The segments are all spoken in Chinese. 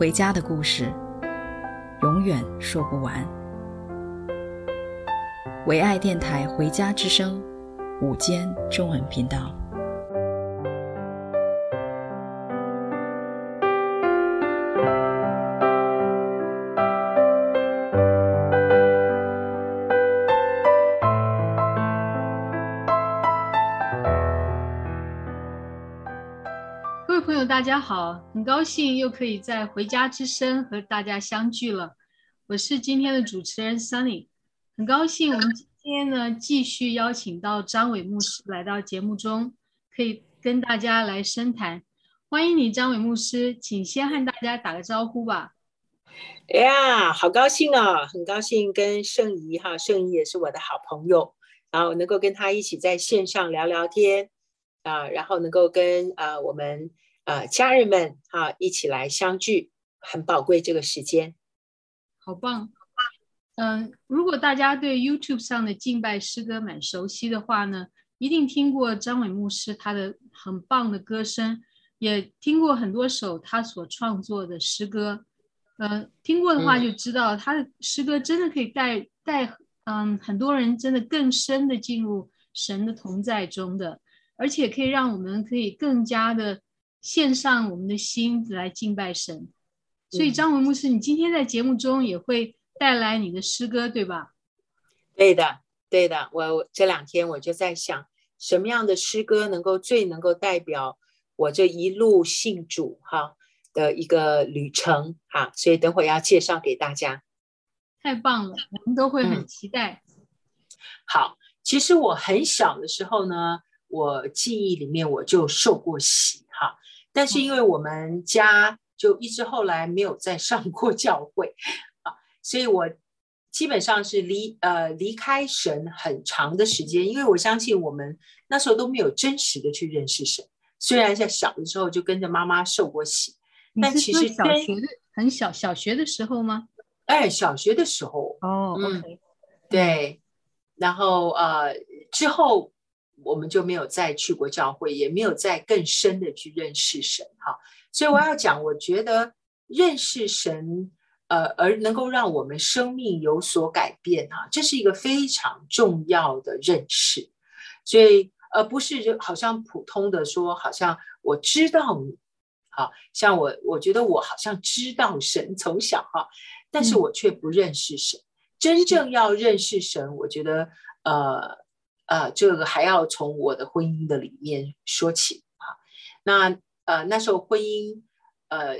回家的故事，永远说不完。唯爱电台《回家之声》午间中文频道。大家好，很高兴又可以在回家之声和大家相聚了。我是今天的主持人 Sunny，很高兴我们今天呢继续邀请到张伟牧师来到节目中，可以跟大家来深谈。欢迎你，张伟牧师，请先和大家打个招呼吧。哎呀，好高兴啊，很高兴跟圣仪哈，圣仪也是我的好朋友，然后能够跟他一起在线上聊聊天啊，然后能够跟啊我们。呃，家人们啊，一起来相聚，很宝贵这个时间，好棒。嗯，如果大家对 YouTube 上的敬拜诗歌蛮熟悉的话呢，一定听过张伟牧师他的很棒的歌声，也听过很多首他所创作的诗歌。嗯，听过的话就知道他的诗歌真的可以带带嗯很多人真的更深的进入神的同在中的，而且可以让我们可以更加的。献上我们的心来敬拜神，所以张文牧师，你今天在节目中也会带来你的诗歌，对吧？对的，对的。我这两天我就在想，什么样的诗歌能够最能够代表我这一路信主哈的一个旅程哈，所以等会要介绍给大家。太棒了，我们都会很期待。嗯。好，其实我很小的时候呢，我记忆里面我就受过洗哈。但是因为我们家就一直后来没有再上过 教会啊，所以我基本上是离呃离开神很长的时间，因为我相信我们那时候都没有真实的去认识神。虽然在小的时候就跟着妈妈受过洗，但其实小学的很小小学的时候吗？哎，小学的时候哦，嗯，okay. 对，然后呃之后。我们就没有再去过教会，也没有再更深的去认识神哈。所以我要讲，我觉得认识神，呃，而能够让我们生命有所改变哈，这是一个非常重要的认识。所以，而不是就好像普通的说，好像我知道你，好像我我觉得我好像知道神从小哈，但是我却不认识神。真正要认识神，我觉得呃。呃，这个还要从我的婚姻的里面说起啊。那呃那时候婚姻呃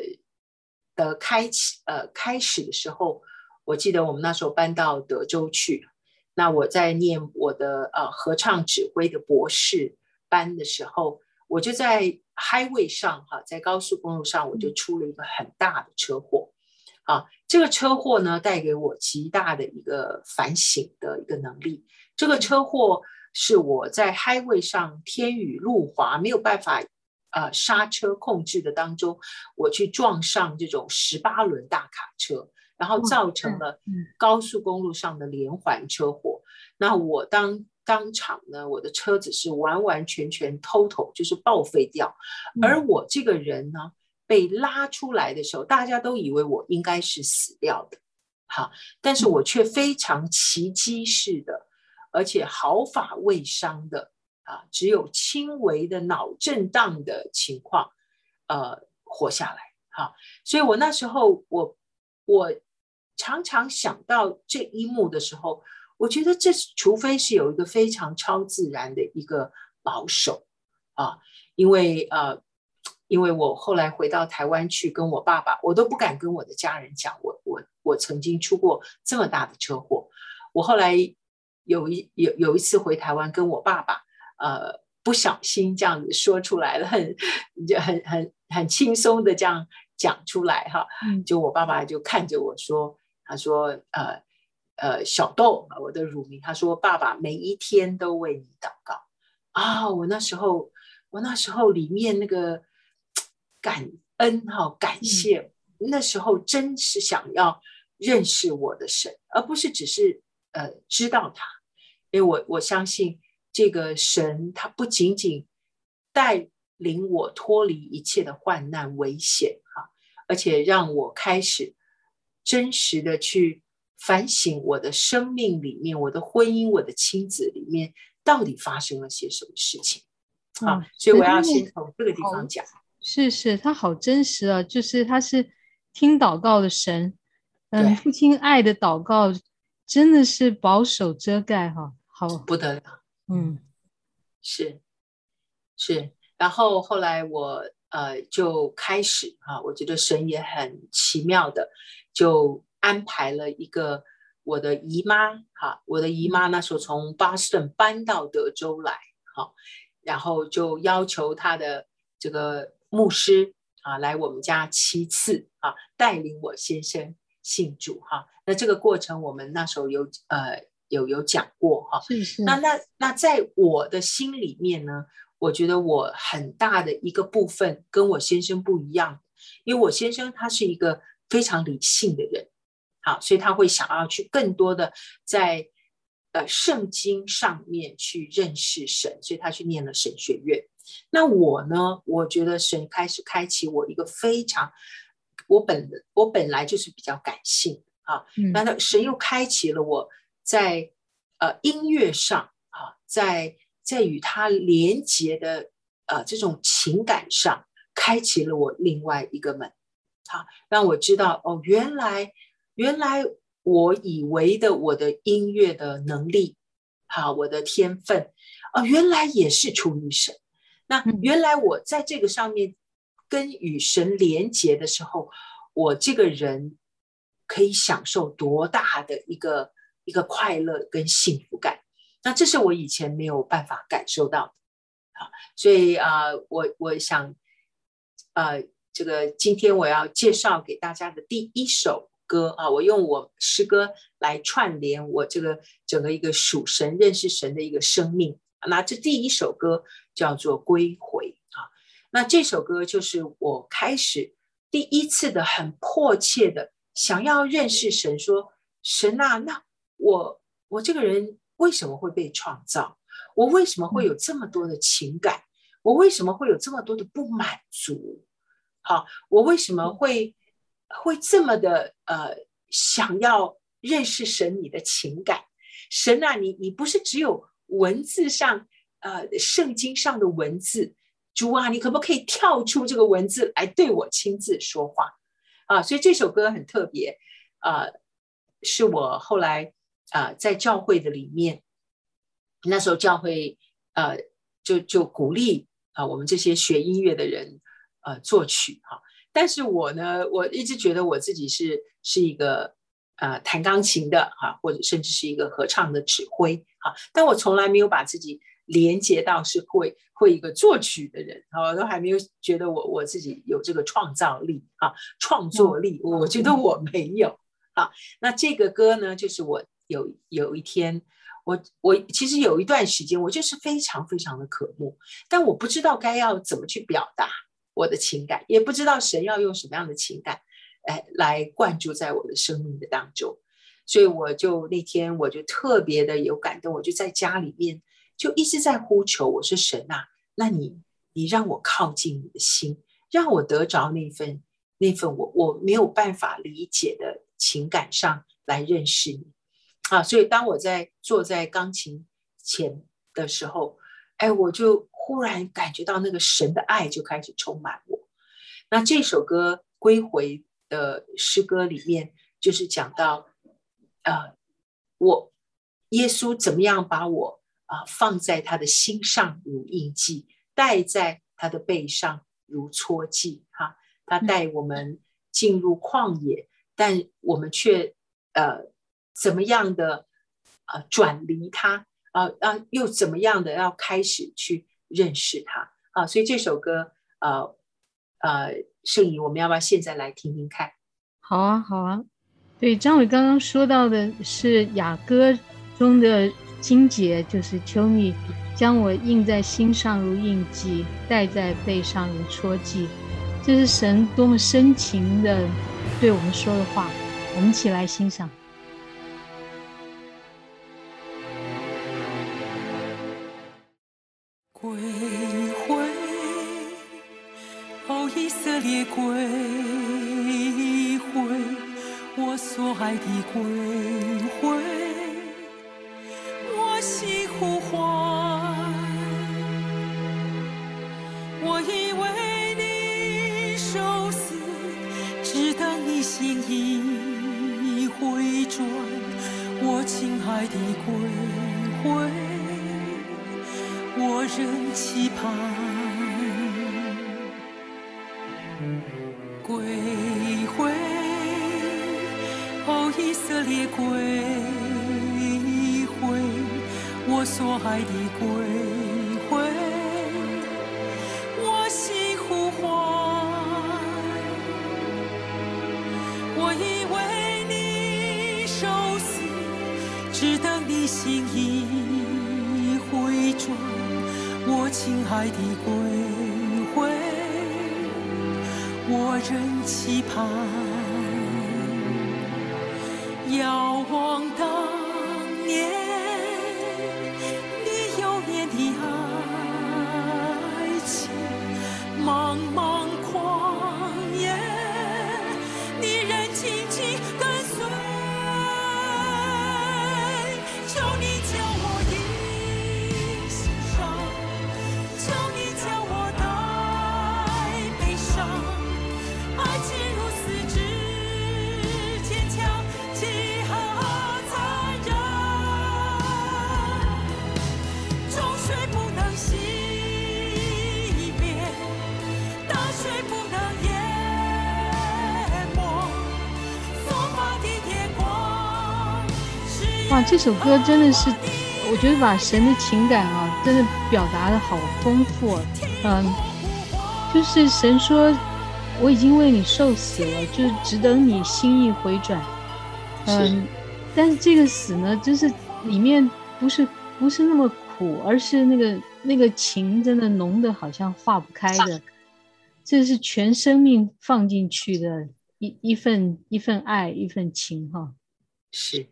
的开启呃开始的时候，我记得我们那时候搬到德州去。那我在念我的呃合唱指挥的博士班的时候，我就在 highway 上哈，在高速公路上，我就出了一个很大的车祸。啊，这个车祸呢，带给我极大的一个反省的一个能力。这个车祸。是我在 highway 上天雨路滑，没有办法呃刹车控制的当中，我去撞上这种十八轮大卡车，然后造成了高速公路上的连环车祸。那我当当场呢，我的车子是完完全全 total 就是报废掉，而我这个人呢被拉出来的时候，大家都以为我应该是死掉的，好，但是我却非常奇迹式的。而且毫发未伤的啊，只有轻微的脑震荡的情况，呃，活下来哈。所以我那时候我我常常想到这一幕的时候，我觉得这除非是有一个非常超自然的一个保守啊，因为呃，因为我后来回到台湾去跟我爸爸，我都不敢跟我的家人讲我我我曾经出过这么大的车祸，我后来。有一有有一次回台湾跟我爸爸，呃，不小心这样子说出来了，很就很很很轻松的这样讲出来哈。就我爸爸就看着我说，他说呃呃小豆啊，我的乳名，他说爸爸每一天都为你祷告啊。我那时候我那时候里面那个感恩哈感谢，嗯、那时候真是想要认识我的神，而不是只是呃知道他，因为我我相信。这个神，他不仅仅带领我脱离一切的患难危险哈，而且让我开始真实的去反省我的生命里面、我的婚姻、我的亲子里面到底发生了些什么事情啊。嗯，所以我要先从这个地方讲。是是，他好真实啊，就是他是听祷告的神，嗯，父亲爱的祷告真的是保守遮盖哈，好不得了。嗯，是是，然后后来我呃就开始啊，我觉得神也很奇妙的，就安排了一个我的姨妈哈，我的姨妈那时候从巴士顿搬到德州来哈，然后就要求她的这个牧师啊来我们家七次啊，带领我先生信主哈，那这个过程我们那时候有呃。有有讲过哈，是是。那那那在我的心里面呢，我觉得我很大的一个部分跟我先生不一样，因为我先生他是一个非常理性的人，好，所以他会想要去更多的在呃圣经上面去认识神，所以他去念了神学院。那我呢，我觉得神开始开启我一个非常，我本我本来就是比较感性啊，那他神又开启了我。在呃音乐上啊，在在与他连接的呃这种情感上，开启了我另外一个门，好，让我知道哦，原来原来我以为的我的音乐的能力，好，我的天分，啊，原来也是出于神。那原来我在这个上面跟与神连接的时候，我这个人可以享受多大的一个。一个快乐跟幸福感，那这是我以前没有办法感受到的，啊，所以啊，我我想，呃，这个今天我要介绍给大家的第一首歌啊，我用我诗歌来串联我这个整个一个属神认识神的一个生命，那这第一首歌叫做《归回》啊，那这首歌就是我开始第一次的很迫切的想要认识神，说神啊，那。我我这个人为什么会被创造？我为什么会有这么多的情感？我为什么会有这么多的不满足？好，我为什么会会这么的呃想要认识神你的情感？神啊，你你不是只有文字上呃圣经上的文字，主啊，你可不可以跳出这个文字来对我亲自说话啊？所以这首歌很特别啊，呃，是我后来。啊、呃，在教会的里面，那时候教会呃就就鼓励啊、呃、我们这些学音乐的人呃作曲哈，但是我呢，我一直觉得我自己是是一个呃弹钢琴的哈，或者甚至是一个合唱的指挥哈，但我从来没有把自己连接到是会会一个作曲的人啊，我都还没有觉得我我自己有这个创造力啊，创作力，我觉得我没有啊。那这个歌呢，就是我。有有一天，我我其实有一段时间，我就是非常非常的渴慕，但我不知道该要怎么去表达我的情感，也不知道神要用什么样的情感，哎，来灌注在我的生命的当中，所以我就那天我就特别的有感动，我就在家里面就一直在呼求，我说神啊，那你你让我靠近你的心，让我得着那份那份我我没有办法理解的情感上来认识你。啊，所以当我在坐在钢琴前的时候，哎，我就忽然感觉到那个神的爱就开始充满我。那这首歌《归回》的诗歌里面，就是讲到，呃，我耶稣怎么样把我啊、呃、放在他的心上如印记，带在他的背上如戳记。哈，他带我们进入旷野，但我们却呃。怎么样的、呃、转离他啊啊又怎么样的要开始去认识他啊。所以这首歌，呃呃，圣仪，我们要不要现在来听听看？好啊，好啊。对，张伟刚刚说到的是雅歌中的经节，就是求你将我印在心上如印记，带在背上如戳记。这是神多么深情的对我们说的话，我们一起来欣赏。归回，我所爱的归回，我心呼唤，我以为你受死，只等你心意回转，我亲爱的归回。我仍期盼哦，以色列归回，我所爱的归回，我心呼唤，我以为你受死，只等你心意回转。我亲爱的归回，我仍期盼，遥望当哇，这首歌真的是，我觉得把神的情感啊，真的表达的好丰富。嗯，就是神说，我已经为你受死了，就是只等你心意回转。嗯，但是这个死呢，就是里面不是不是那么苦，而是那个那个情真的浓的好像化不开的。这是全生命放进去的一一份一份爱，一份情哈。是。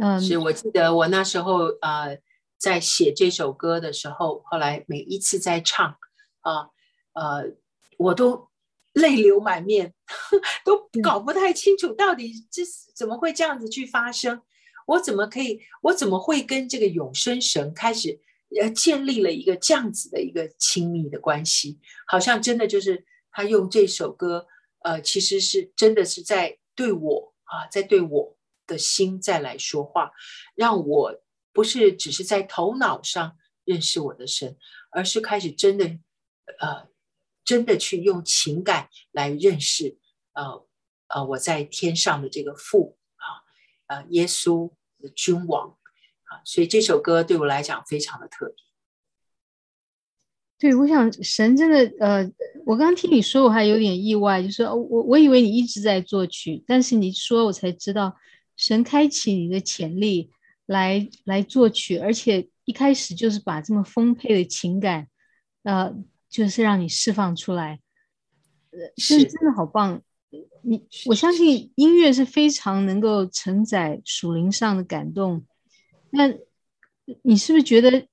嗯，是我记得我那时候呃，在写这首歌的时候，后来每一次在唱啊呃，我都泪流满面，都搞不太清楚到底这怎么会这样子去发生，我怎么可以，我怎么会跟这个永生神开始呃建立了一个这样子的一个亲密的关系，好像真的就是他用这首歌呃，其实是真的是在对我啊，在对我。的心再来说话，让我不是只是在头脑上认识我的神，而是开始真的，呃，真的去用情感来认识，呃，呃，我在天上的这个父啊，呃，耶稣的君王啊，所以这首歌对我来讲非常的特别。对，我想神真的，呃，我刚刚听你说，我还有点意外，就是我我以为你一直在作曲，但是你说我才知道。神开启你的潜力来来作曲，而且一开始就是把这么丰沛的情感，呃，就是让你释放出来，呃，真真的好棒。你我相信音乐是非常能够承载属灵上的感动。那你是不是觉得，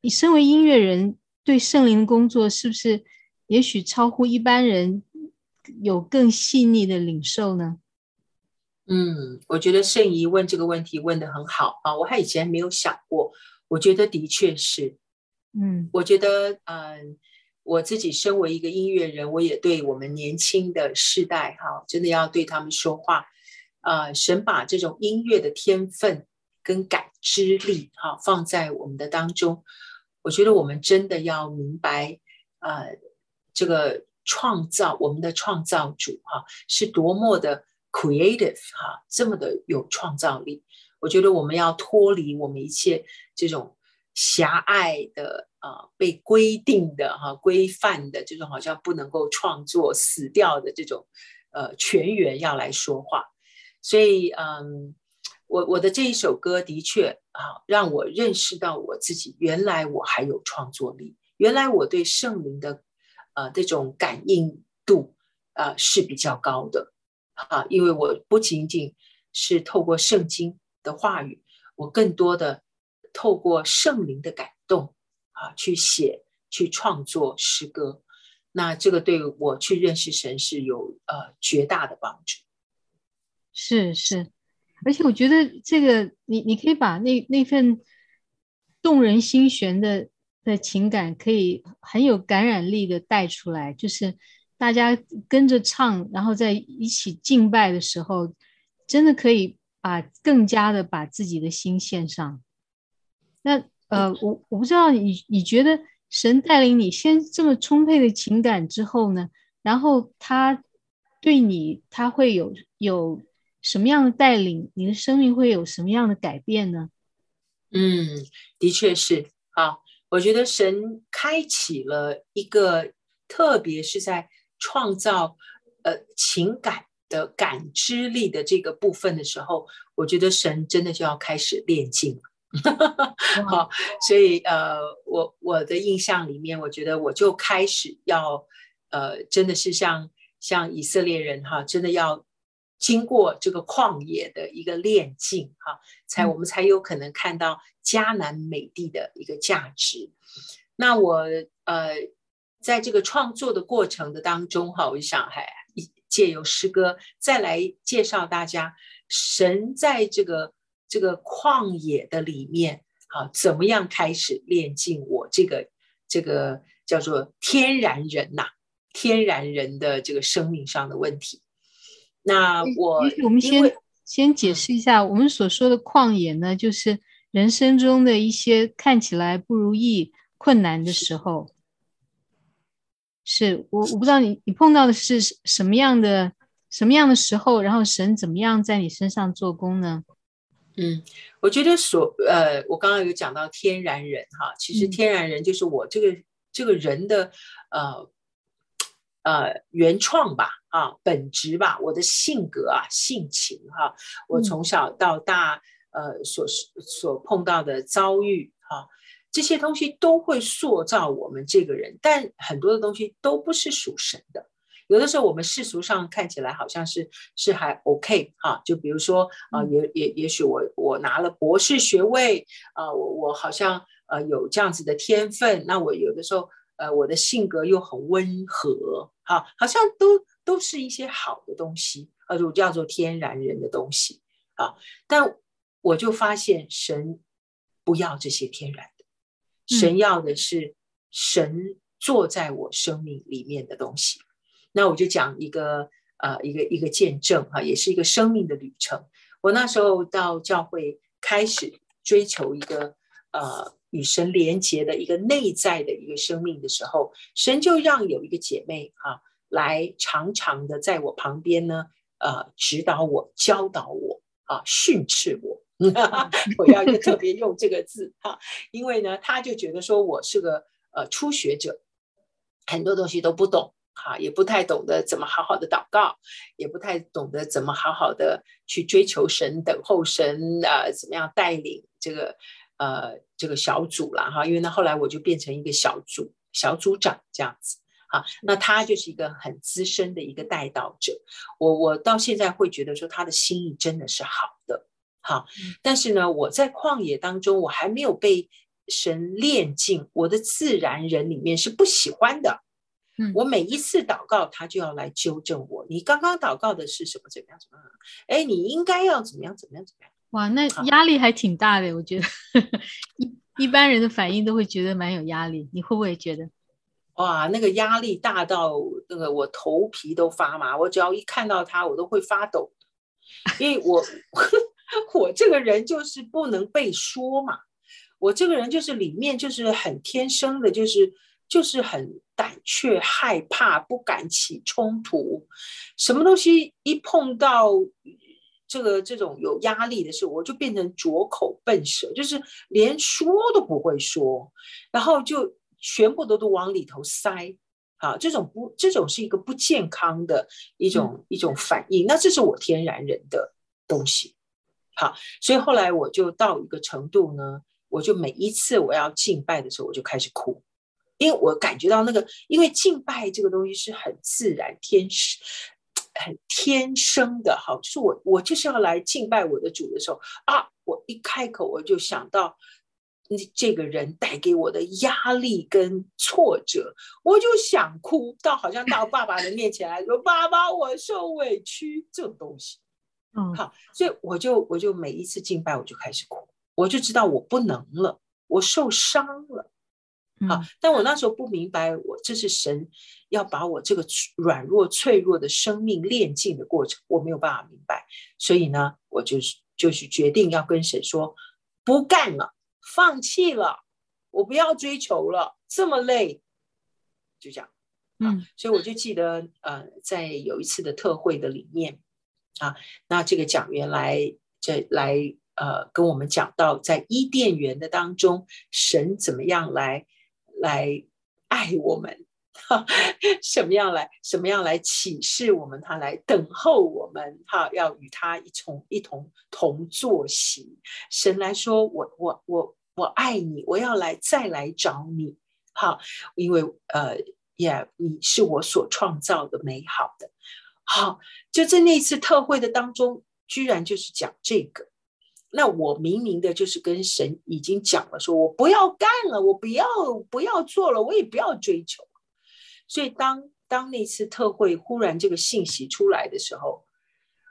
你身为音乐人，对圣灵的工作是不是也许超乎一般人，有更细腻的领受呢？嗯，我觉得圣仪问这个问题问的很好啊，我还以前没有想过，我觉得的确是，嗯，我觉得嗯，我自己身为一个音乐人，我也对我们年轻的世代哈，真的要对他们说话，啊，神把这种音乐的天分跟感知力哈放在我们的当中，我觉得我们真的要明白，呃，这个创造我们的创造主哈是多么的。Creative 哈，这么的有创造力，我觉得我们要脱离我们一切这种狭隘的呃被规定的哈、规范的这种好像不能够创作死掉的这种呃全员要来说话，所以嗯，我我的这一首歌的确啊，让我认识到我自己，原来我还有创作力，原来我对圣灵的呃这种感应度呃是比较高的。啊，因为我不仅仅是透过圣经的话语，我更多的透过圣灵的感动啊，去写、去创作诗歌。那这个对我去认识神是有呃绝大的帮助。是是，而且我觉得这个你你可以把那那份动人心弦的的情感，可以很有感染力的带出来，就是大家跟着唱，然后在一起敬拜的时候，真的可以。把更加的把自己的心献上。那呃，我我不知道你你觉得神带领你先这么充沛的情感之后呢，然后他对你他会有有什么样的带领？你的生命会有什么样的改变呢？嗯，的确是啊，我觉得神开启了一个，特别是在创造呃情感。的感知力的这个部分的时候，我觉得神真的就要开始炼净了。好，所以呃，我我的印象里面，我觉得我就开始要呃，真的是像像以色列人哈，真的要经过这个旷野的一个炼境哈，才我们才有可能看到迦南美地的一个价值。那我呃，在这个创作的过程的当中哈，我就想还。借由诗歌再来介绍大家，神在这个这个旷野的里面，好，怎么样开始炼尽我这个这个叫做天然人呐、啊，天然人的这个生命上的问题。那我我们先先解释一下，我们所说的旷野呢，就是人生中的一些看起来不如意、困难的时候。是我，我不知道你你碰到的是什么样的什么样的时候，然后神怎么样在你身上做工呢？嗯，我觉得所呃，我刚刚有讲到天然人哈，其实天然人就是我这个、嗯、这个人的呃呃原创吧啊，本质吧，我的性格啊，性情哈，我从小到大、嗯、呃所所碰到的遭遇哈。这些东西都会塑造我们这个人，但很多的东西都不是属神的。有的时候我们世俗上看起来好像是是还 OK 哈，就比如说啊，也也也许我我拿了博士学位啊，我我好像呃有这样子的天分，那我有的时候呃我的性格又很温和哈，好像都都是一些好的东西，呃，就叫做天然人的东西啊。但我就发现神不要这些天然。神要的是神坐在我生命里面的东西，那我就讲一个呃一个一个见证哈，也是一个生命的旅程。我那时候到教会开始追求一个呃与神连结的一个内在的一个生命的时候，神就让有一个姐妹哈来常常的在我旁边呢呃指导我、教导我啊训斥我。我要特别用这个字哈，因为呢，他就觉得说我是个呃初学者，很多东西都不懂哈，也不太懂得怎么好好的祷告，也不太懂得怎么好好的去追求神、等候神啊、呃，怎么样带领这个呃这个小组啦哈。因为呢，后来我就变成一个小组小组长这样子啊，那他就是一个很资深的一个带导者，我我到现在会觉得说他的心意真的是好的。好，但是呢，我在旷野当中，我还没有被神炼净，我的自然人里面是不喜欢的。嗯，我每一次祷告，他就要来纠正我。你刚刚祷告的是什么？怎么样？怎么样？哎，你应该要怎么样？怎么样？怎么样？哇，那压力还挺大的，我觉得。一一般人的反应都会觉得蛮有压力，你会不会觉得？哇，那个压力大到那个我头皮都发麻，我只要一看到他，我都会发抖，因为我。我这个人就是不能被说嘛，我这个人就是里面就是很天生的，就是就是很胆怯、害怕、不敢起冲突，什么东西一碰到这个这种有压力的时候，我就变成拙口笨舌，就是连说都不会说，然后就全部都都往里头塞。啊，这种不，这种是一个不健康的一种、嗯、一种反应。那这是我天然人的东西。好，所以后来我就到一个程度呢，我就每一次我要敬拜的时候，我就开始哭，因为我感觉到那个，因为敬拜这个东西是很自然、天生、很天生的。好，就是我我就是要来敬拜我的主的时候啊，我一开口我就想到。这个人带给我的压力跟挫折，我就想哭，到好像到爸爸的面前来说：“ 爸爸，我受委屈。”这种东西，嗯，好，所以我就我就每一次敬拜，我就开始哭，我就知道我不能了，我受伤了，好，但我那时候不明白，我这是神要把我这个软弱脆弱的生命炼净的过程，我没有办法明白，所以呢，我就是就是决定要跟神说不干了。放弃了，我不要追求了，这么累，就这样，嗯，所以我就记得，呃，在有一次的特会的里面，啊，那这个讲员来这来，呃，跟我们讲到，在伊甸园的当中，神怎么样来来爱我们，哈，什么样来，什么样来启示我们，他来等候我们，哈，要与他一同一同同坐席。神来说，我我我。我爱你，我要来再来找你，哈，因为呃，呀，你是我所创造的美好的，好，就在那次特会的当中，居然就是讲这个，那我明明的就是跟神已经讲了，说我不要干了，我不要不要做了，我也不要追求，所以当当那次特会忽然这个信息出来的时候，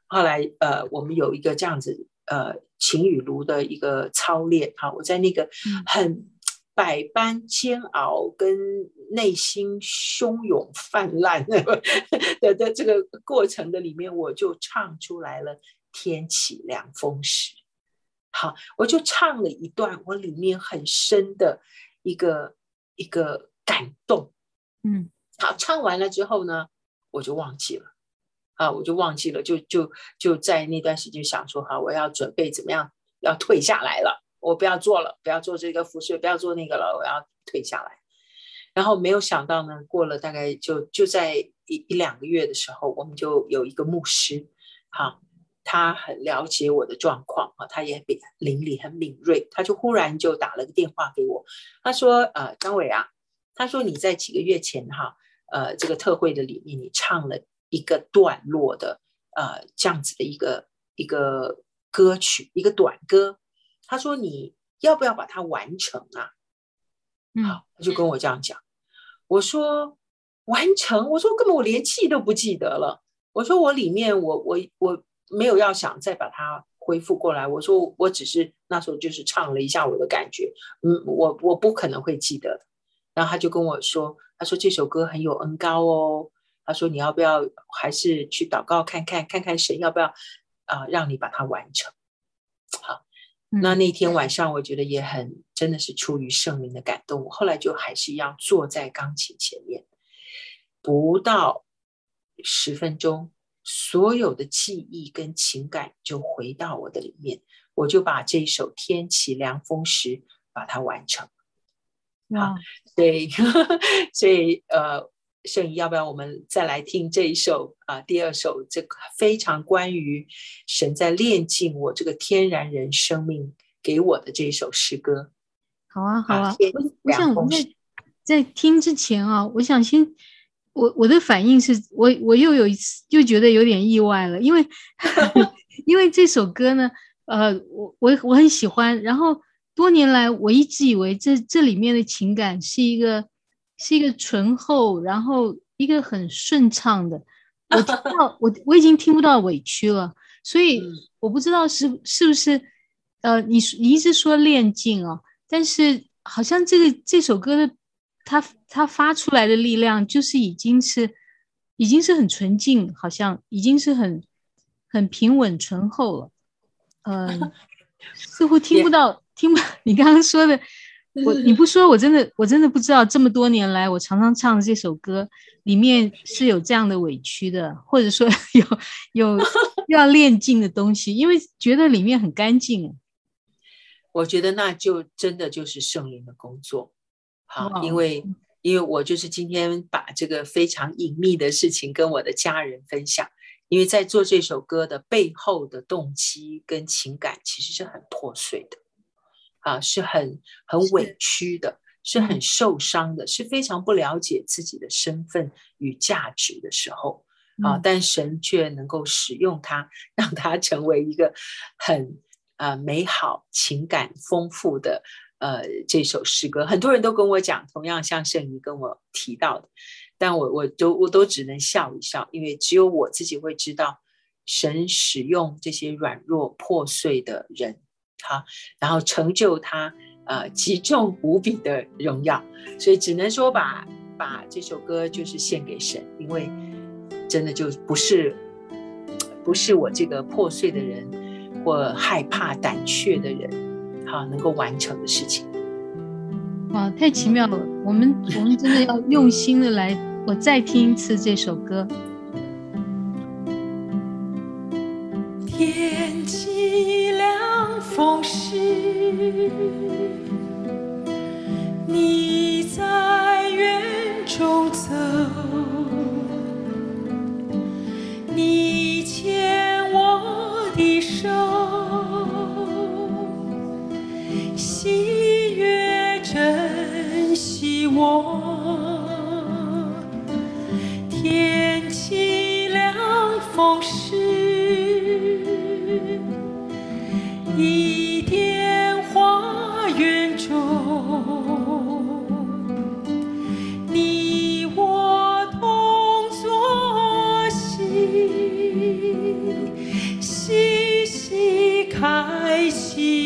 后来呃，我们有一个这样子。呃，晴雨炉的一个操练哈，我在那个很百般煎熬跟内心汹涌泛滥的 的这个过程的里面，我就唱出来了“天起凉风时”。好，我就唱了一段我里面很深的一个一个感动。嗯，好，唱完了之后呢，我就忘记了。啊，我就忘记了，就就就在那段时间想说，哈，我要准备怎么样，要退下来了，我不要做了，不要做这个服饰，不要做那个了，我要退下来。然后没有想到呢，过了大概就就在一一两个月的时候，我们就有一个牧师，哈，他很了解我的状况啊，他也比邻里很敏锐，他就忽然就打了个电话给我，他说，呃，张伟啊，他说你在几个月前哈，呃，这个特会的里面你唱了。一个段落的，呃，这样子的一个一个歌曲，一个短歌。他说：“你要不要把它完成啊？”好，他就跟我这样讲。我说：“完成？”我说：“根本我连记都不记得了。”我说：“我里面我我我没有要想再把它恢复过来。”我说：“我只是那时候就是唱了一下我的感觉，嗯，我我不可能会记得。”然后他就跟我说：“他说这首歌很有恩高哦。”他说：“你要不要还是去祷告看看，看看神要不要啊、呃，让你把它完成？”好，那那天晚上我觉得也很真的是出于圣灵的感动。我后来就还是一样坐在钢琴前面，不到十分钟，所有的记忆跟情感就回到我的里面，我就把这首《天起凉风时》把它完成。啊，对，所以 呃。圣仪，要不要我们再来听这一首啊？第二首这个非常关于神在炼尽我这个天然人生命给我的这一首诗歌。好啊，好啊。我我想我在在听之前啊，我想先我我的反应是我我又有一次又觉得有点意外了，因为 因为这首歌呢，呃，我我我很喜欢，然后多年来我一直以为这这里面的情感是一个。是一个醇厚，然后一个很顺畅的。我听到 我我已经听不到委屈了，所以我不知道是是不是，呃，你你一直说练劲啊，但是好像这个这首歌的它它发出来的力量就是已经是已经是很纯净，好像已经是很很平稳醇厚了。嗯、呃，似乎听不到.听不到你刚刚说的。我你不说，我真的我真的不知道。这么多年来，我常常唱这首歌，里面是有这样的委屈的，或者说 有有 要练净的东西，因为觉得里面很干净。我觉得那就真的就是圣灵的工作，好，因为因为我就是今天把这个非常隐秘的事情跟我的家人分享，因为在做这首歌的背后的动机跟情感其实是很破碎的。啊，是很很委屈的，是，很受伤的，是非常不了解自己的身份与价值的时候啊，嗯、但神却能够使用它，让它成为一个很呃美好、情感丰富的呃这首诗歌。很多人都跟我讲，同样像圣仪跟我提到的，但我我都我都只能笑一笑，因为只有我自己会知道，神使用这些软弱破碎的人。好，然后成就他呃极重无比的荣耀，所以只能说把把这首歌就是献给神，因为真的就不是不是我这个破碎的人或害怕胆怯的人，好能够完成的事情。哇，太奇妙了！我们我们真的要用心的来，我再听一次这首歌。天气凉风是，你在园中走，你牵我的手，开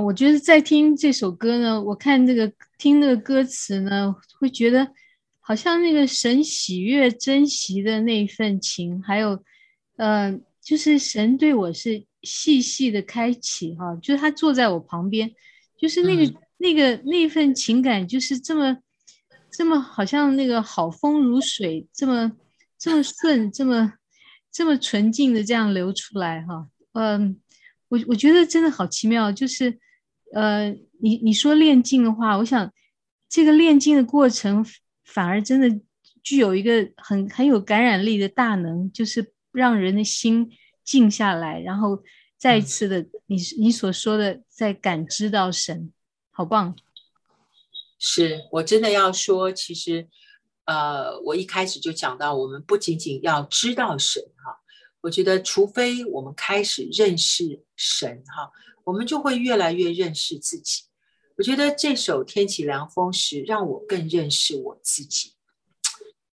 我觉得在听这首歌呢，我看这个听那个歌词呢，会觉得好像那个神喜悦珍惜的那一份情，还有，呃，就是神对我是细细的开启哈，就是他坐在我旁边，就是那个、嗯、那个那份情感，就是这么这么好像那个好风如水，这么这么顺，这么这么纯净的这样流出来哈，嗯，我我觉得真的好奇妙，就是。呃，你你说炼静的话，我想这个炼静的过程反而真的具有一个很很有感染力的大能，就是让人的心静下来，然后再一次的你你所说的在感知到神，好棒！是我真的要说，其实呃，我一开始就讲到，我们不仅仅要知道神哈，我觉得除非我们开始认识神哈。我们就会越来越认识自己。我觉得这首《天起凉风时》让我更认识我自己。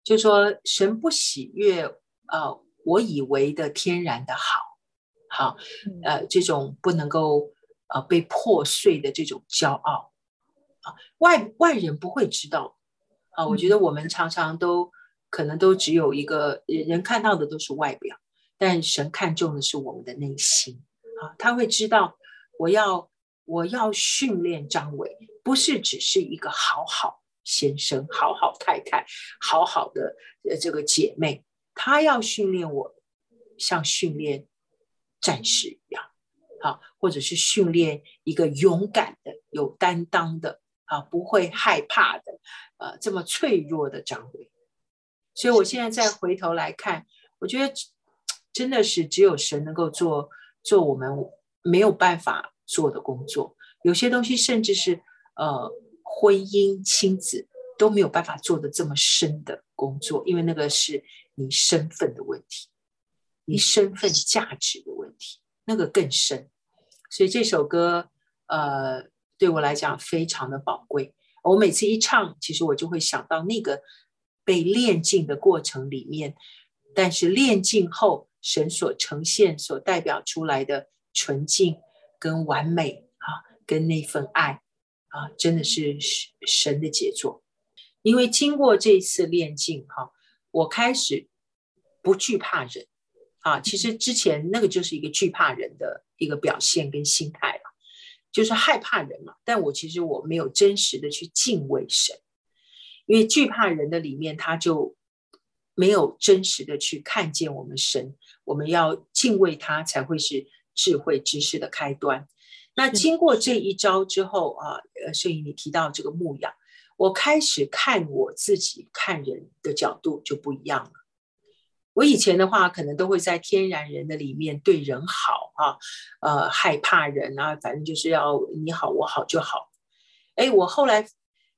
就说神不喜悦，呃，我以为的天然的好，好，呃，这种不能够呃被破碎的这种骄傲，啊，外外人不会知道，啊，我觉得我们常常都可能都只有一个人看到的都是外表，但神看重的是我们的内心，啊，他会知道我要我要训练张伟，不是只是一个好好。先生，好好太太，好好的呃这个姐妹，她要训练我，像训练战士一样，啊，或者是训练一个勇敢的、有担当的啊，不会害怕的，呃，这么脆弱的张伟。所以我现在再回头来看，我觉得真的是只有神能够做做我们没有办法做的工作，有些东西甚至是呃。婚姻、亲子都没有办法做得这么深的工作，因为那个是你身份的问题，你身份价值的问题，那个更深。所以这首歌，呃，对我来讲非常的宝贵。我每次一唱，其实我就会想到那个被炼净的过程里面，但是炼净后，神所呈现、所代表出来的纯净跟完美啊，跟那份爱。啊，真的是神的杰作，因为经过这一次炼净，哈，我开始不惧怕人，啊，其实之前那个就是一个惧怕人的一个表现跟心态了，就是害怕人嘛。但我其实我没有真实的去敬畏神，因为惧怕人的里面，他就没有真实的去看见我们神，我们要敬畏他，才会是智慧知识的开端。那经过这一招之后啊，呃，摄影你提到这个牧养，我开始看我自己看人的角度就不一样了。我以前的话，可能都会在天然人的里面对人好啊，呃，害怕人啊，反正就是要你好我好就好。哎，我后来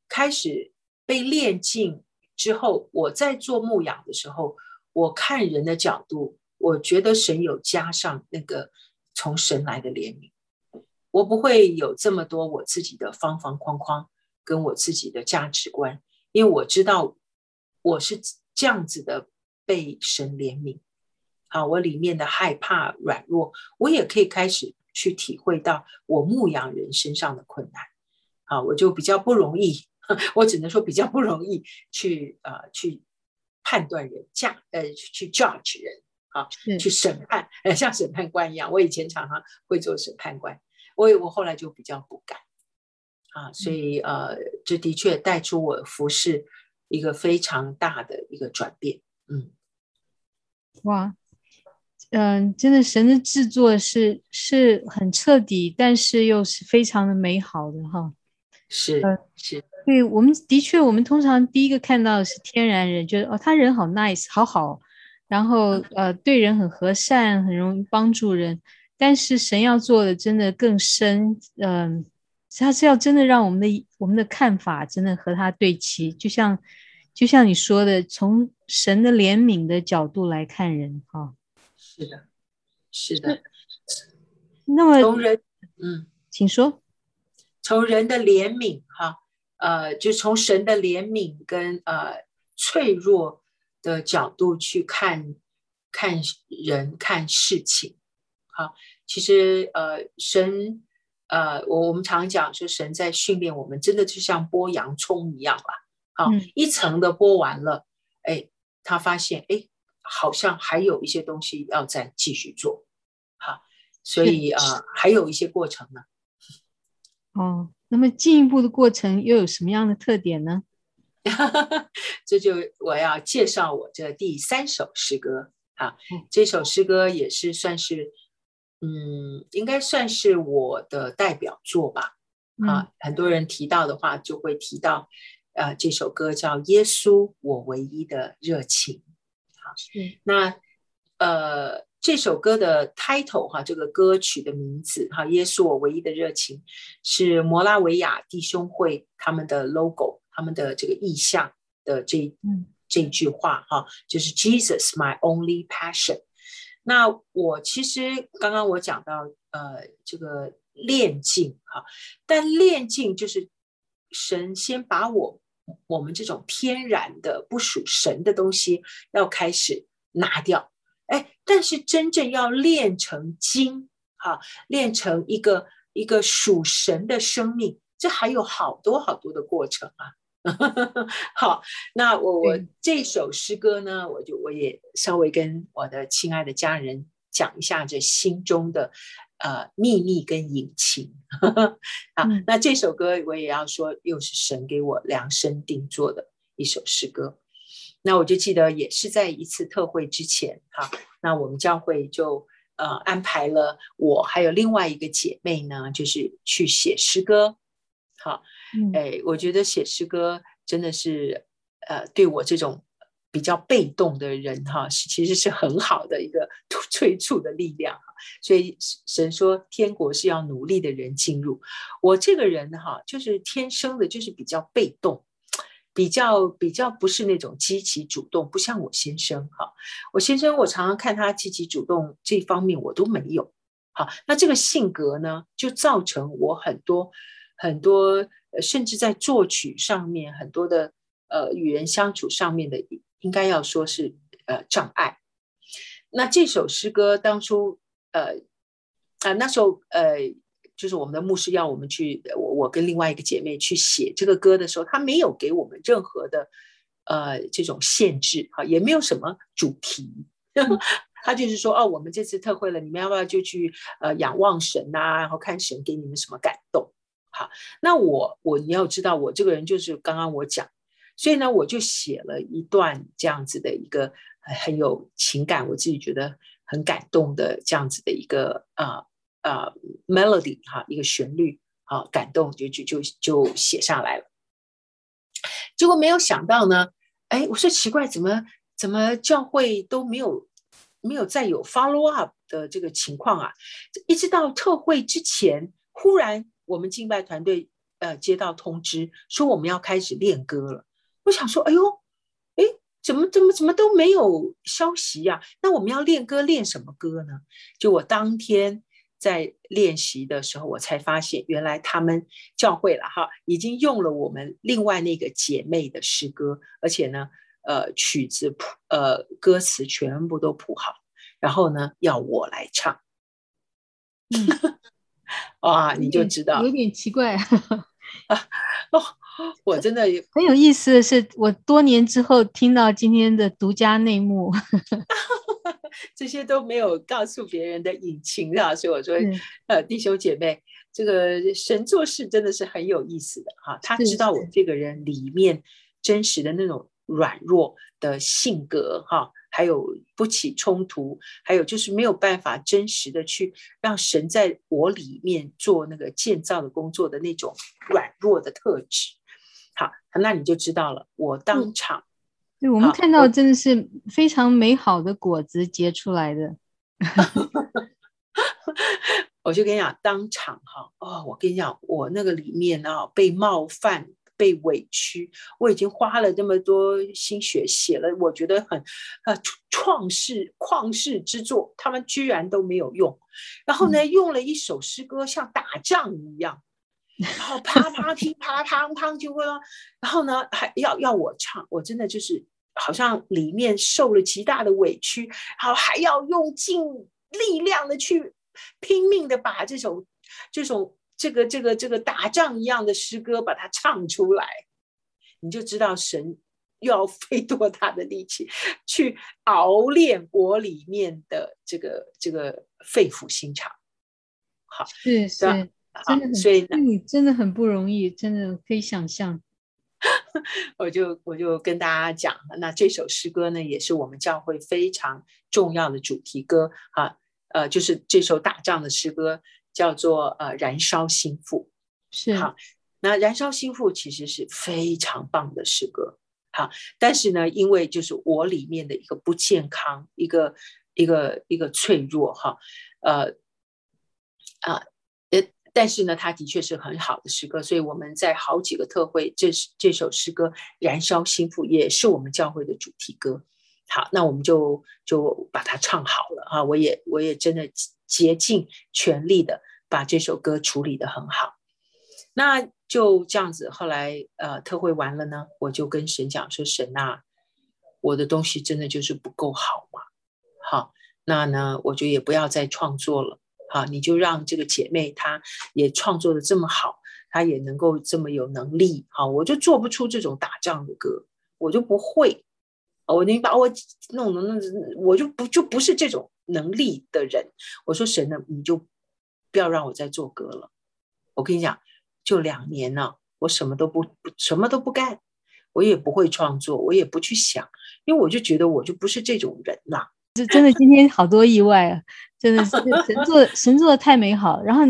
开始被练进之后，我在做牧养的时候，我看人的角度，我觉得神有加上那个从神来的怜悯。我不会有这么多我自己的方方框框，跟我自己的价值观，因为我知道我是这样子的被神怜悯。好，我里面的害怕、软弱，我也可以开始去体会到我牧羊人身上的困难。好，我就比较不容易，我只能说比较不容易去呃去判断人价呃去 judge 人啊，去审判，呃像审判官一样。我以前常常会做审判官。我我后来就比较不敢啊，所以呃，这的确带出我服饰一个非常大的一个转变。嗯，哇，嗯、呃，真的神的制作是是很彻底，但是又是非常的美好的哈。是、呃、是，对，我们的确，我们通常第一个看到的是天然人，觉得哦，他人好 nice，好好，然后呃，对人很和善，很容易帮助人。但是神要做的真的更深，嗯、呃，他是要真的让我们的我们的看法真的和他对齐，就像就像你说的，从神的怜悯的角度来看人，哈、哦，是的，是的。那么从人，嗯，请说，从人的怜悯，哈，呃，就从神的怜悯跟呃脆弱的角度去看看人看事情。好，其实呃，神呃，我我们常讲说，神在训练我们，真的就像剥洋葱一样啦。好，嗯、一层的剥完了，哎，他发现哎，好像还有一些东西要再继续做。好，所以啊、呃，还有一些过程呢。哦，那么进一步的过程又有什么样的特点呢？这就我要介绍我这第三首诗歌。啊，这首诗歌也是算是。嗯，应该算是我的代表作吧。啊，嗯、很多人提到的话，就会提到，呃，这首歌叫《耶稣，我唯一的热情》。好，是那呃，这首歌的 title 哈，这个歌曲的名字哈，《耶稣，我唯一的热情》是摩拉维亚弟兄会他们的 logo，他们的这个意象的这、嗯、这句话哈，就是 Jesus, my only passion。那我其实刚刚我讲到，呃，这个炼境哈。但炼境就是神先把我我们这种天然的不属神的东西要开始拿掉，哎，但是真正要炼成精哈，炼成一个一个属神的生命，这还有好多好多的过程啊。好，那我我这首诗歌呢，我就我也稍微跟我的亲爱的家人讲一下这心中的呃秘密跟隐情。啊，那这首歌我也要说，又是神给我量身定做的一首诗歌。那我就记得也是在一次特会之前，哈，那我们教会就呃安排了我还有另外一个姐妹呢，就是去写诗歌。好。哎，我觉得写诗歌真的是，呃，对我这种比较被动的人哈，是其实是很好的一个催促的力量哈。所以神说，天国是要努力的人进入。我这个人哈，就是天生的，就是比较被动，比较比较不是那种积极主动，不像我先生哈。我先生，我常常看他积极主动这方面我都没有。好，那这个性格呢，就造成我很多很多。甚至在作曲上面很多的呃与人相处上面的，应该要说是呃障碍。那这首诗歌当初呃啊、那时候呃就是我们的牧师要我们去我我跟另外一个姐妹去写这个歌的时候，他没有给我们任何的呃这种限制哈，也没有什么主题，他就是说哦，我们这次特会了，你们要不要就去呃仰望神呐、然后看神给你们什么感动。好，那我我你要知道，我这个人就是刚刚我讲，所以呢，我就写了一段这样子的一个很有情感，我自己觉得很感动的这样子的一个啊啊、呃呃、melody 哈，一个旋律啊，感动就就就就写下来了。结果没有想到呢，哎，我说奇怪，怎么怎么教会都没有没有再有 follow up 的这个情况啊？一直到特会之前，忽然。我们敬拜团队呃接到通知说我们要开始练歌了，我想说，哎呦，哎，怎么怎么怎么都没有消息呀？那我们要练歌练什么歌呢？就我当天在练习的时候，我才发现原来他们教会了哈，已经用了我们另外那个姐妹的诗歌，而且呢，呃，曲子谱呃歌词全部都谱好，然后呢要我来唱。哇，你就知道有点奇怪啊！哦，我真的很有意思的是，我多年之后听到今天的独家内幕，这些都没有告诉别人的隐情啊！所以我说，呃，弟兄姐妹，这个神做事真的是很有意思的哈，他知道我这个人里面真实的那种软弱的性格哈。还有不起冲突，还有就是没有办法真实的去让神在我里面做那个建造的工作的那种软弱的特质。好，那你就知道了。我当场，对，我们看到真的是非常美好的果子结出来的。我就跟你讲，当场哈哦，我跟你讲，我那个里面啊被冒犯。被委屈，我已经花了这么多心血写了，我觉得很呃创世旷世之作，他们居然都没有用。然后呢，用了一首诗歌，像打仗一样，然后啪啪听，啪啪啪就会了。然后呢，还要要我唱，我真的就是好像里面受了极大的委屈，然后还要用尽力量的去拼命的把这首这首。这个这个这个打仗一样的诗歌，把它唱出来，你就知道神又要费多大的力气去熬炼我里面的这个这个肺腑心肠。好，是是，真的，所以你真的很不容易，真的可以想象。我就我就跟大家讲了，那这首诗歌呢，也是我们教会非常重要的主题歌啊，呃，就是这首打仗的诗歌。叫做呃燃烧心腹，是。好，那燃烧心腹其实是非常棒的诗歌，好，但是呢，因为就是我里面的一个不健康，一个一个一个脆弱哈，呃啊呃，但是呢，它的确是很好的诗歌，所以我们在好几个特会，这这首诗歌《燃烧心腹》也是我们教会的主题歌，好，那我们就就把它唱好了啊，我也我也真的。竭尽全力的把这首歌处理得很好。那就这样子，后来呃特会完了呢，我就跟神讲说：“神啊，我的东西真的就是不够好嘛。好，那呢我就也不要再创作了。好，你就让这个姐妹她也创作的这么好，她也能够这么有能力。好，我就做不出这种打仗的歌，我就不会。我你把我弄弄弄，我就不就不是这种能力的人。我说神呢，你就不要让我再做歌了。我跟你讲。”就两年了，我什么都不不什么都不干，我也不会创作，我也不去想，因为我就觉得我就不是这种人啦。这真的今天好多意外啊！真的是神做神做的太美好。然后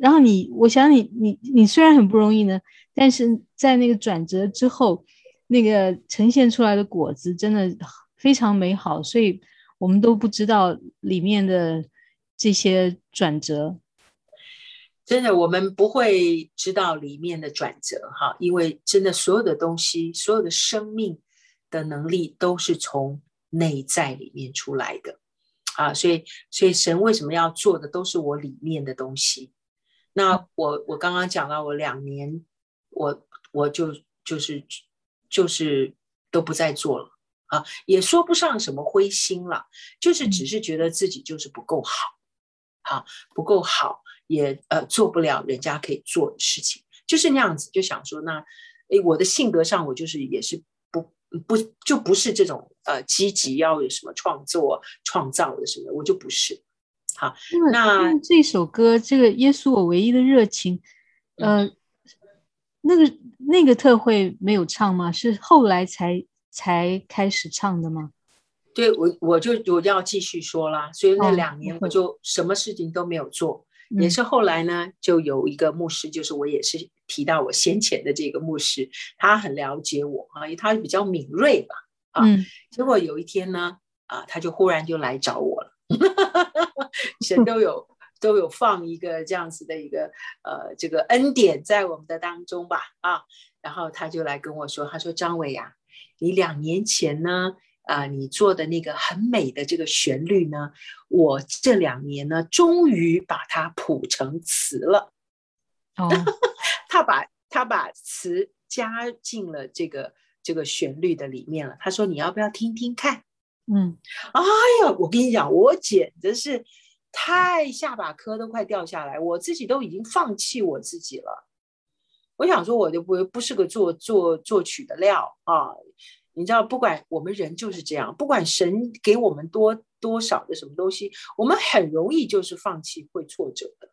然后你，我想你你你虽然很不容易呢，但是在那个转折之后，那个呈现出来的果子真的非常美好，所以我们都不知道里面的这些转折。真的，我们不会知道里面的转折哈，因为真的所有的东西，所有的生命的能力都是从内在里面出来的啊，所以，所以神为什么要做的都是我里面的东西？那我我刚刚讲到，我两年，我我就就是就是都不再做了啊，也说不上什么灰心了，就是只是觉得自己就是不够好，好不够好。也呃做不了人家可以做的事情，就是那样子，就想说那，诶，我的性格上我就是也是不不就不是这种呃积极要有什么创作创造的什么，我就不是。好，那这首歌这个耶稣我唯一的热情，呃，那个那个特会没有唱吗？是后来才才开始唱的吗？对，我我就我就要继续说啦，所以那两年我就什么事情都没有做。也是后来呢，就有一个牧师，就是我也是提到我先前的这个牧师，他很了解我啊，因为他比较敏锐吧，啊，结果有一天呢，啊，他就忽然就来找我了，神都有都有放一个这样子的一个呃这个恩典在我们的当中吧，啊，然后他就来跟我说，他说张伟呀，你两年前呢。啊、呃，你做的那个很美的这个旋律呢，我这两年呢，终于把它谱成词了。哦，他把他把词加进了这个这个旋律的里面了。他说：“你要不要听听看？”嗯，哎呀，我跟你讲，我简直是太下巴颏都快掉下来，我自己都已经放弃我自己了。我想说，我就不不是个作作作曲的料啊。你知道，不管我们人就是这样，不管神给我们多多少的什么东西，我们很容易就是放弃，会挫折的。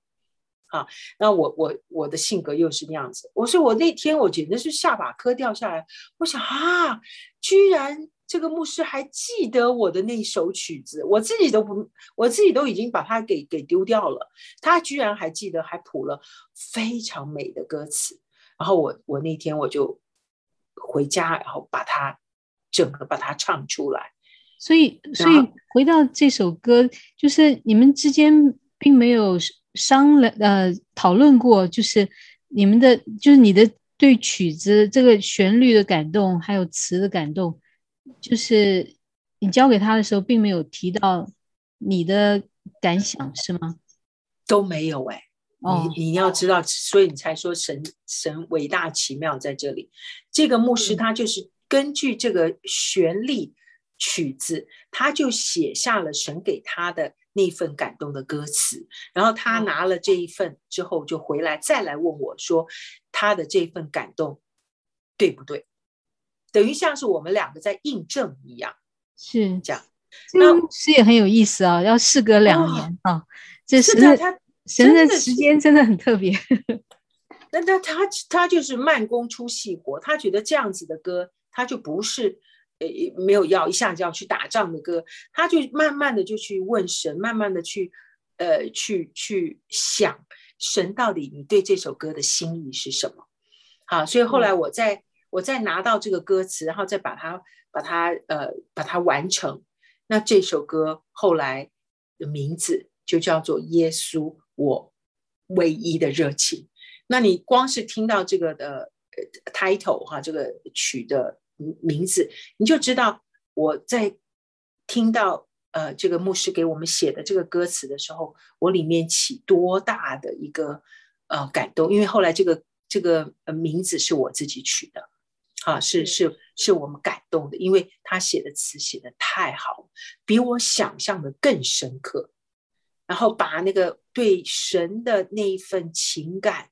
啊，那我我我的性格又是那样子。我说我那天我简直是下巴磕掉下来，我想啊，居然这个牧师还记得我的那首曲子，我自己都不，我自己都已经把它给给丢掉了，他居然还记得，还谱了非常美的歌词。然后我我那天我就回家，然后把它。整个把它唱出来，所以所以回到这首歌，就是你们之间并没有商量呃讨论过，就是你们的就是你的对曲子这个旋律的感动，还有词的感动，就是你交给他的时候，并没有提到你的感想，是吗？都没有哎、你你要知道，所以你才说神神伟大奇妙在这里。这个牧师他就是。根据这个旋律曲子，他就写下了神给他的那份感动的歌词。然后他拿了这一份之后，就回来再来问我说：“他的这份感动对不对？”等于像是我们两个在印证一样，是这样。那诗也很有意思啊，要事隔两年啊，哦、这是他神的时间真的很特别。那那他他就是慢工出细活，他觉得这样子的歌。他就不是，呃，没有要一下就要去打仗的歌，他就慢慢的就去问神，慢慢的去，呃，去去想神到底你对这首歌的心意是什么？好，所以后来我再、嗯、我再拿到这个歌词，然后再把它把它呃把它完成，那这首歌后来的名字就叫做《耶稣我唯一的热情》。那你光是听到这个的 title 哈，这个曲的。名字，你就知道我在听到呃这个牧师给我们写的这个歌词的时候，我里面起多大的一个呃感动，因为后来这个这个名字是我自己取的，啊，是是。是我们感动的，因为他写的词写的太好，比我想象的更深刻，然后把那个对神的那一份情感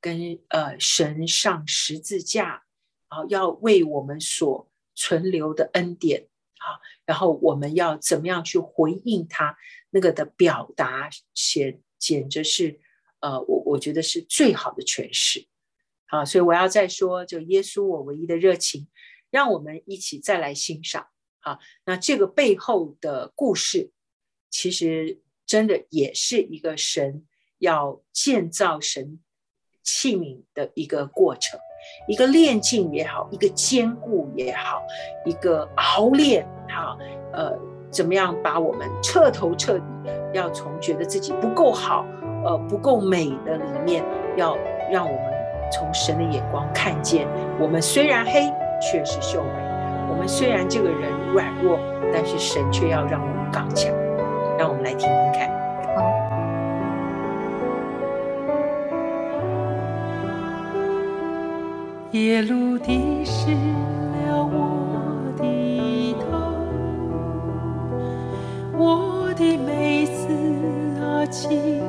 跟呃神上十字架啊，要为我们所存留的恩典啊，然后我们要怎么样去回应他那个的表达，简简直是呃，我我觉得是最好的诠释。啊，所以我要再说，就耶稣我唯一的热情，让我们一起再来欣赏。啊，那这个背后的故事，其实真的也是一个神要建造神器皿的一个过程。一个炼净也好，一个坚固也好，一个熬炼，哈，呃，怎么样把我们彻头彻底，要从觉得自己不够好，呃，不够美的里面，要让我们从神的眼光看见，我们虽然黑，却是秀美；我们虽然这个人软弱，但是神却要让我们刚强。让我们来听听看。夜露滴湿了我的头，我的妹子啊，请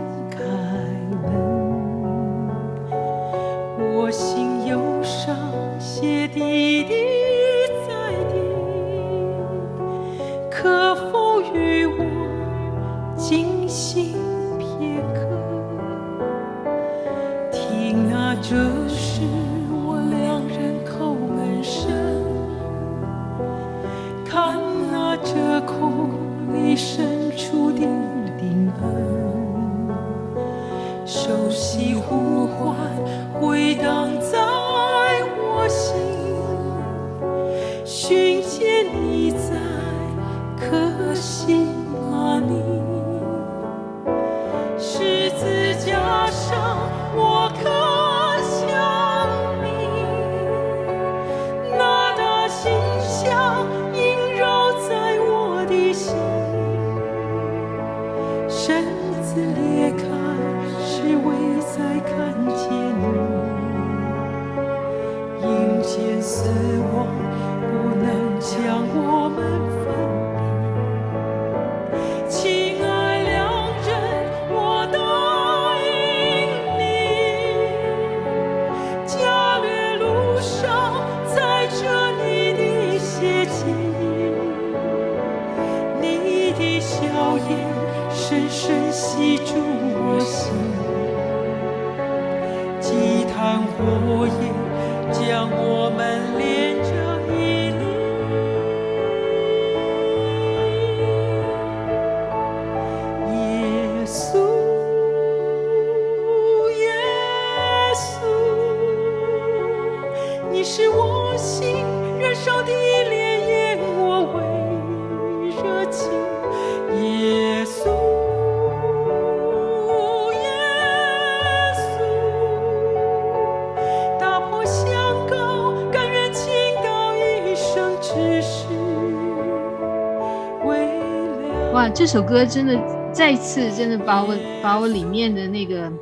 这首歌真的再次真的把我把我里面的那个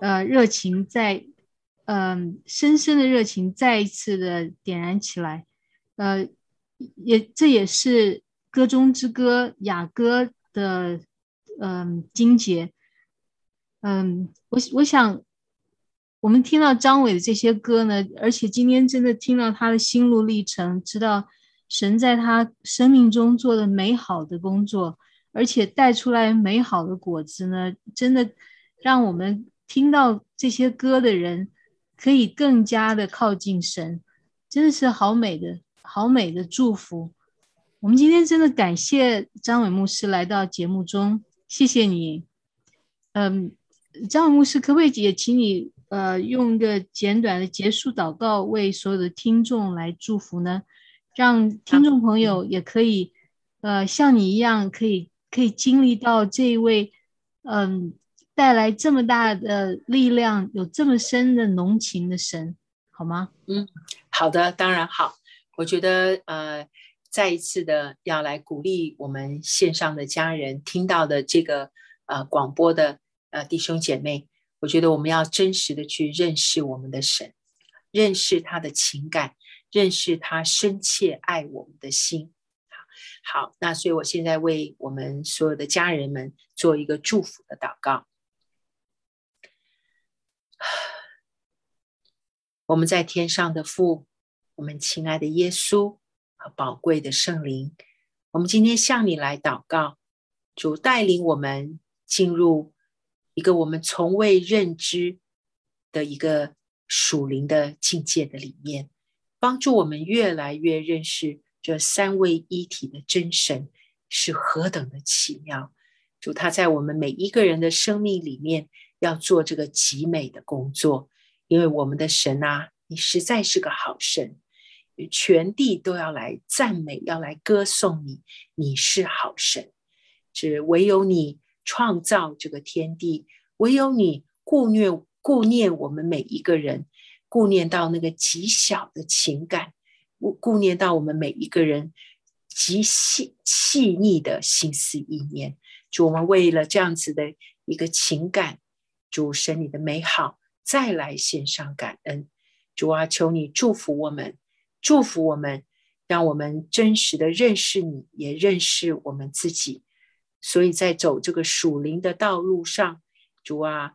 呃热情再嗯、深深的热情再一次的点燃起来，呃也这也是歌中之歌雅歌的嗯经节，嗯我我想我们听到张伟的这些歌呢，而且今天真的听到他的心路历程，知道神在他生命中做的美好的工作。而且带出来美好的果子呢，真的让我们听到这些歌的人可以更加的靠近神，真的是好美的好美的祝福。我们今天真的感谢张伟牧师来到节目中，谢谢你。嗯，张伟牧师，可不可以也请你呃用一个简短的结束祷告为所有的听众来祝福呢？让听众朋友也可以呃像你一样可以。可以经历到这一位，嗯，带来这么大的力量，有这么深的浓情的神，好吗？嗯，好的，当然好。我觉得，呃，再一次的要来鼓励我们线上的家人听到的这个呃广播的呃弟兄姐妹，我觉得我们要真实的去认识我们的神，认识他的情感，认识他深切爱我们的心。好，那所以我现在为我们所有的家人们做一个祝福的祷告。我们在天上的父，我们亲爱的耶稣和宝贵的圣灵，我们今天向你来祷告，主带领我们进入一个我们从未认知的一个属灵的境界的里面，帮助我们越来越认识这三位一体的真神是何等的奇妙。主他在我们每一个人的生命里面要做这个极美的工作。因为我们的神啊，你实在是个好神，全地都要来赞美，要来歌颂你。你是好神，只唯有你创造这个天地，唯有你顾念顾念我们每一个人，顾念到那个极小的情感，顾念到我们每一个人极细细腻的心思意念。主，我们为了这样子的一个情感，主神你的美好。再来献上感恩，主啊，求你祝福我们，祝福我们，让我们真实的认识你，也认识我们自己。所以在走这个属灵的道路上，主啊，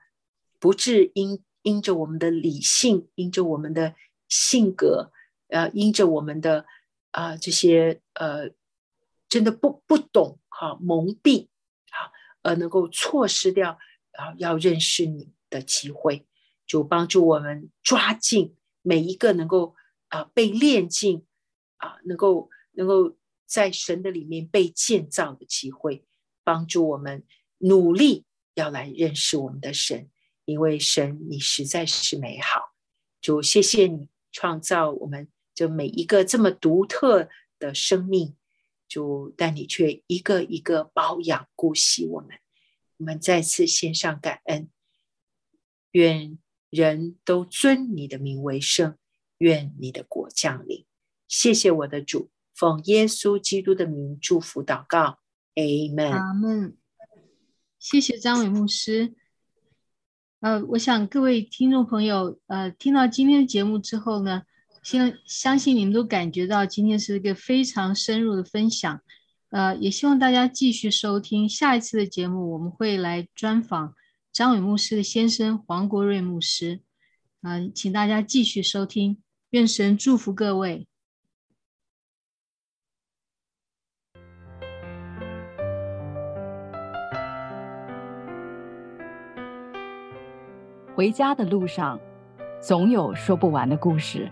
不致因因着我们的理性，因着我们的性格，呃，因着我们的啊、这些呃，真的不不懂哈蒙蔽啊，而能够错失掉啊要认识你的机会。就帮助我们抓紧每一个能够啊、被炼净啊，能够能够在神的里面被建造的机会，帮助我们努力要来认识我们的神，因为神你实在是美好。主谢谢你创造我们就每一个这么独特的生命，主但你却一个一个保养顾惜我们，我们再次献上感恩，愿。人都尊你的名为圣，愿你的国降临。谢谢我的主，奉耶稣基督的名祝福祷告，Amen。阿门。谢谢张伟牧师。呃，我想各位听众朋友，呃，听到今天的节目之后呢，相相信你们都感觉到今天是一个非常深入的分享。呃，也希望大家继续收听下一次的节目，我们会来专访。张伟牧师的先生黄国瑞牧师，啊、呃，请大家继续收听，愿神祝福各位。回家的路上，总有说不完的故事。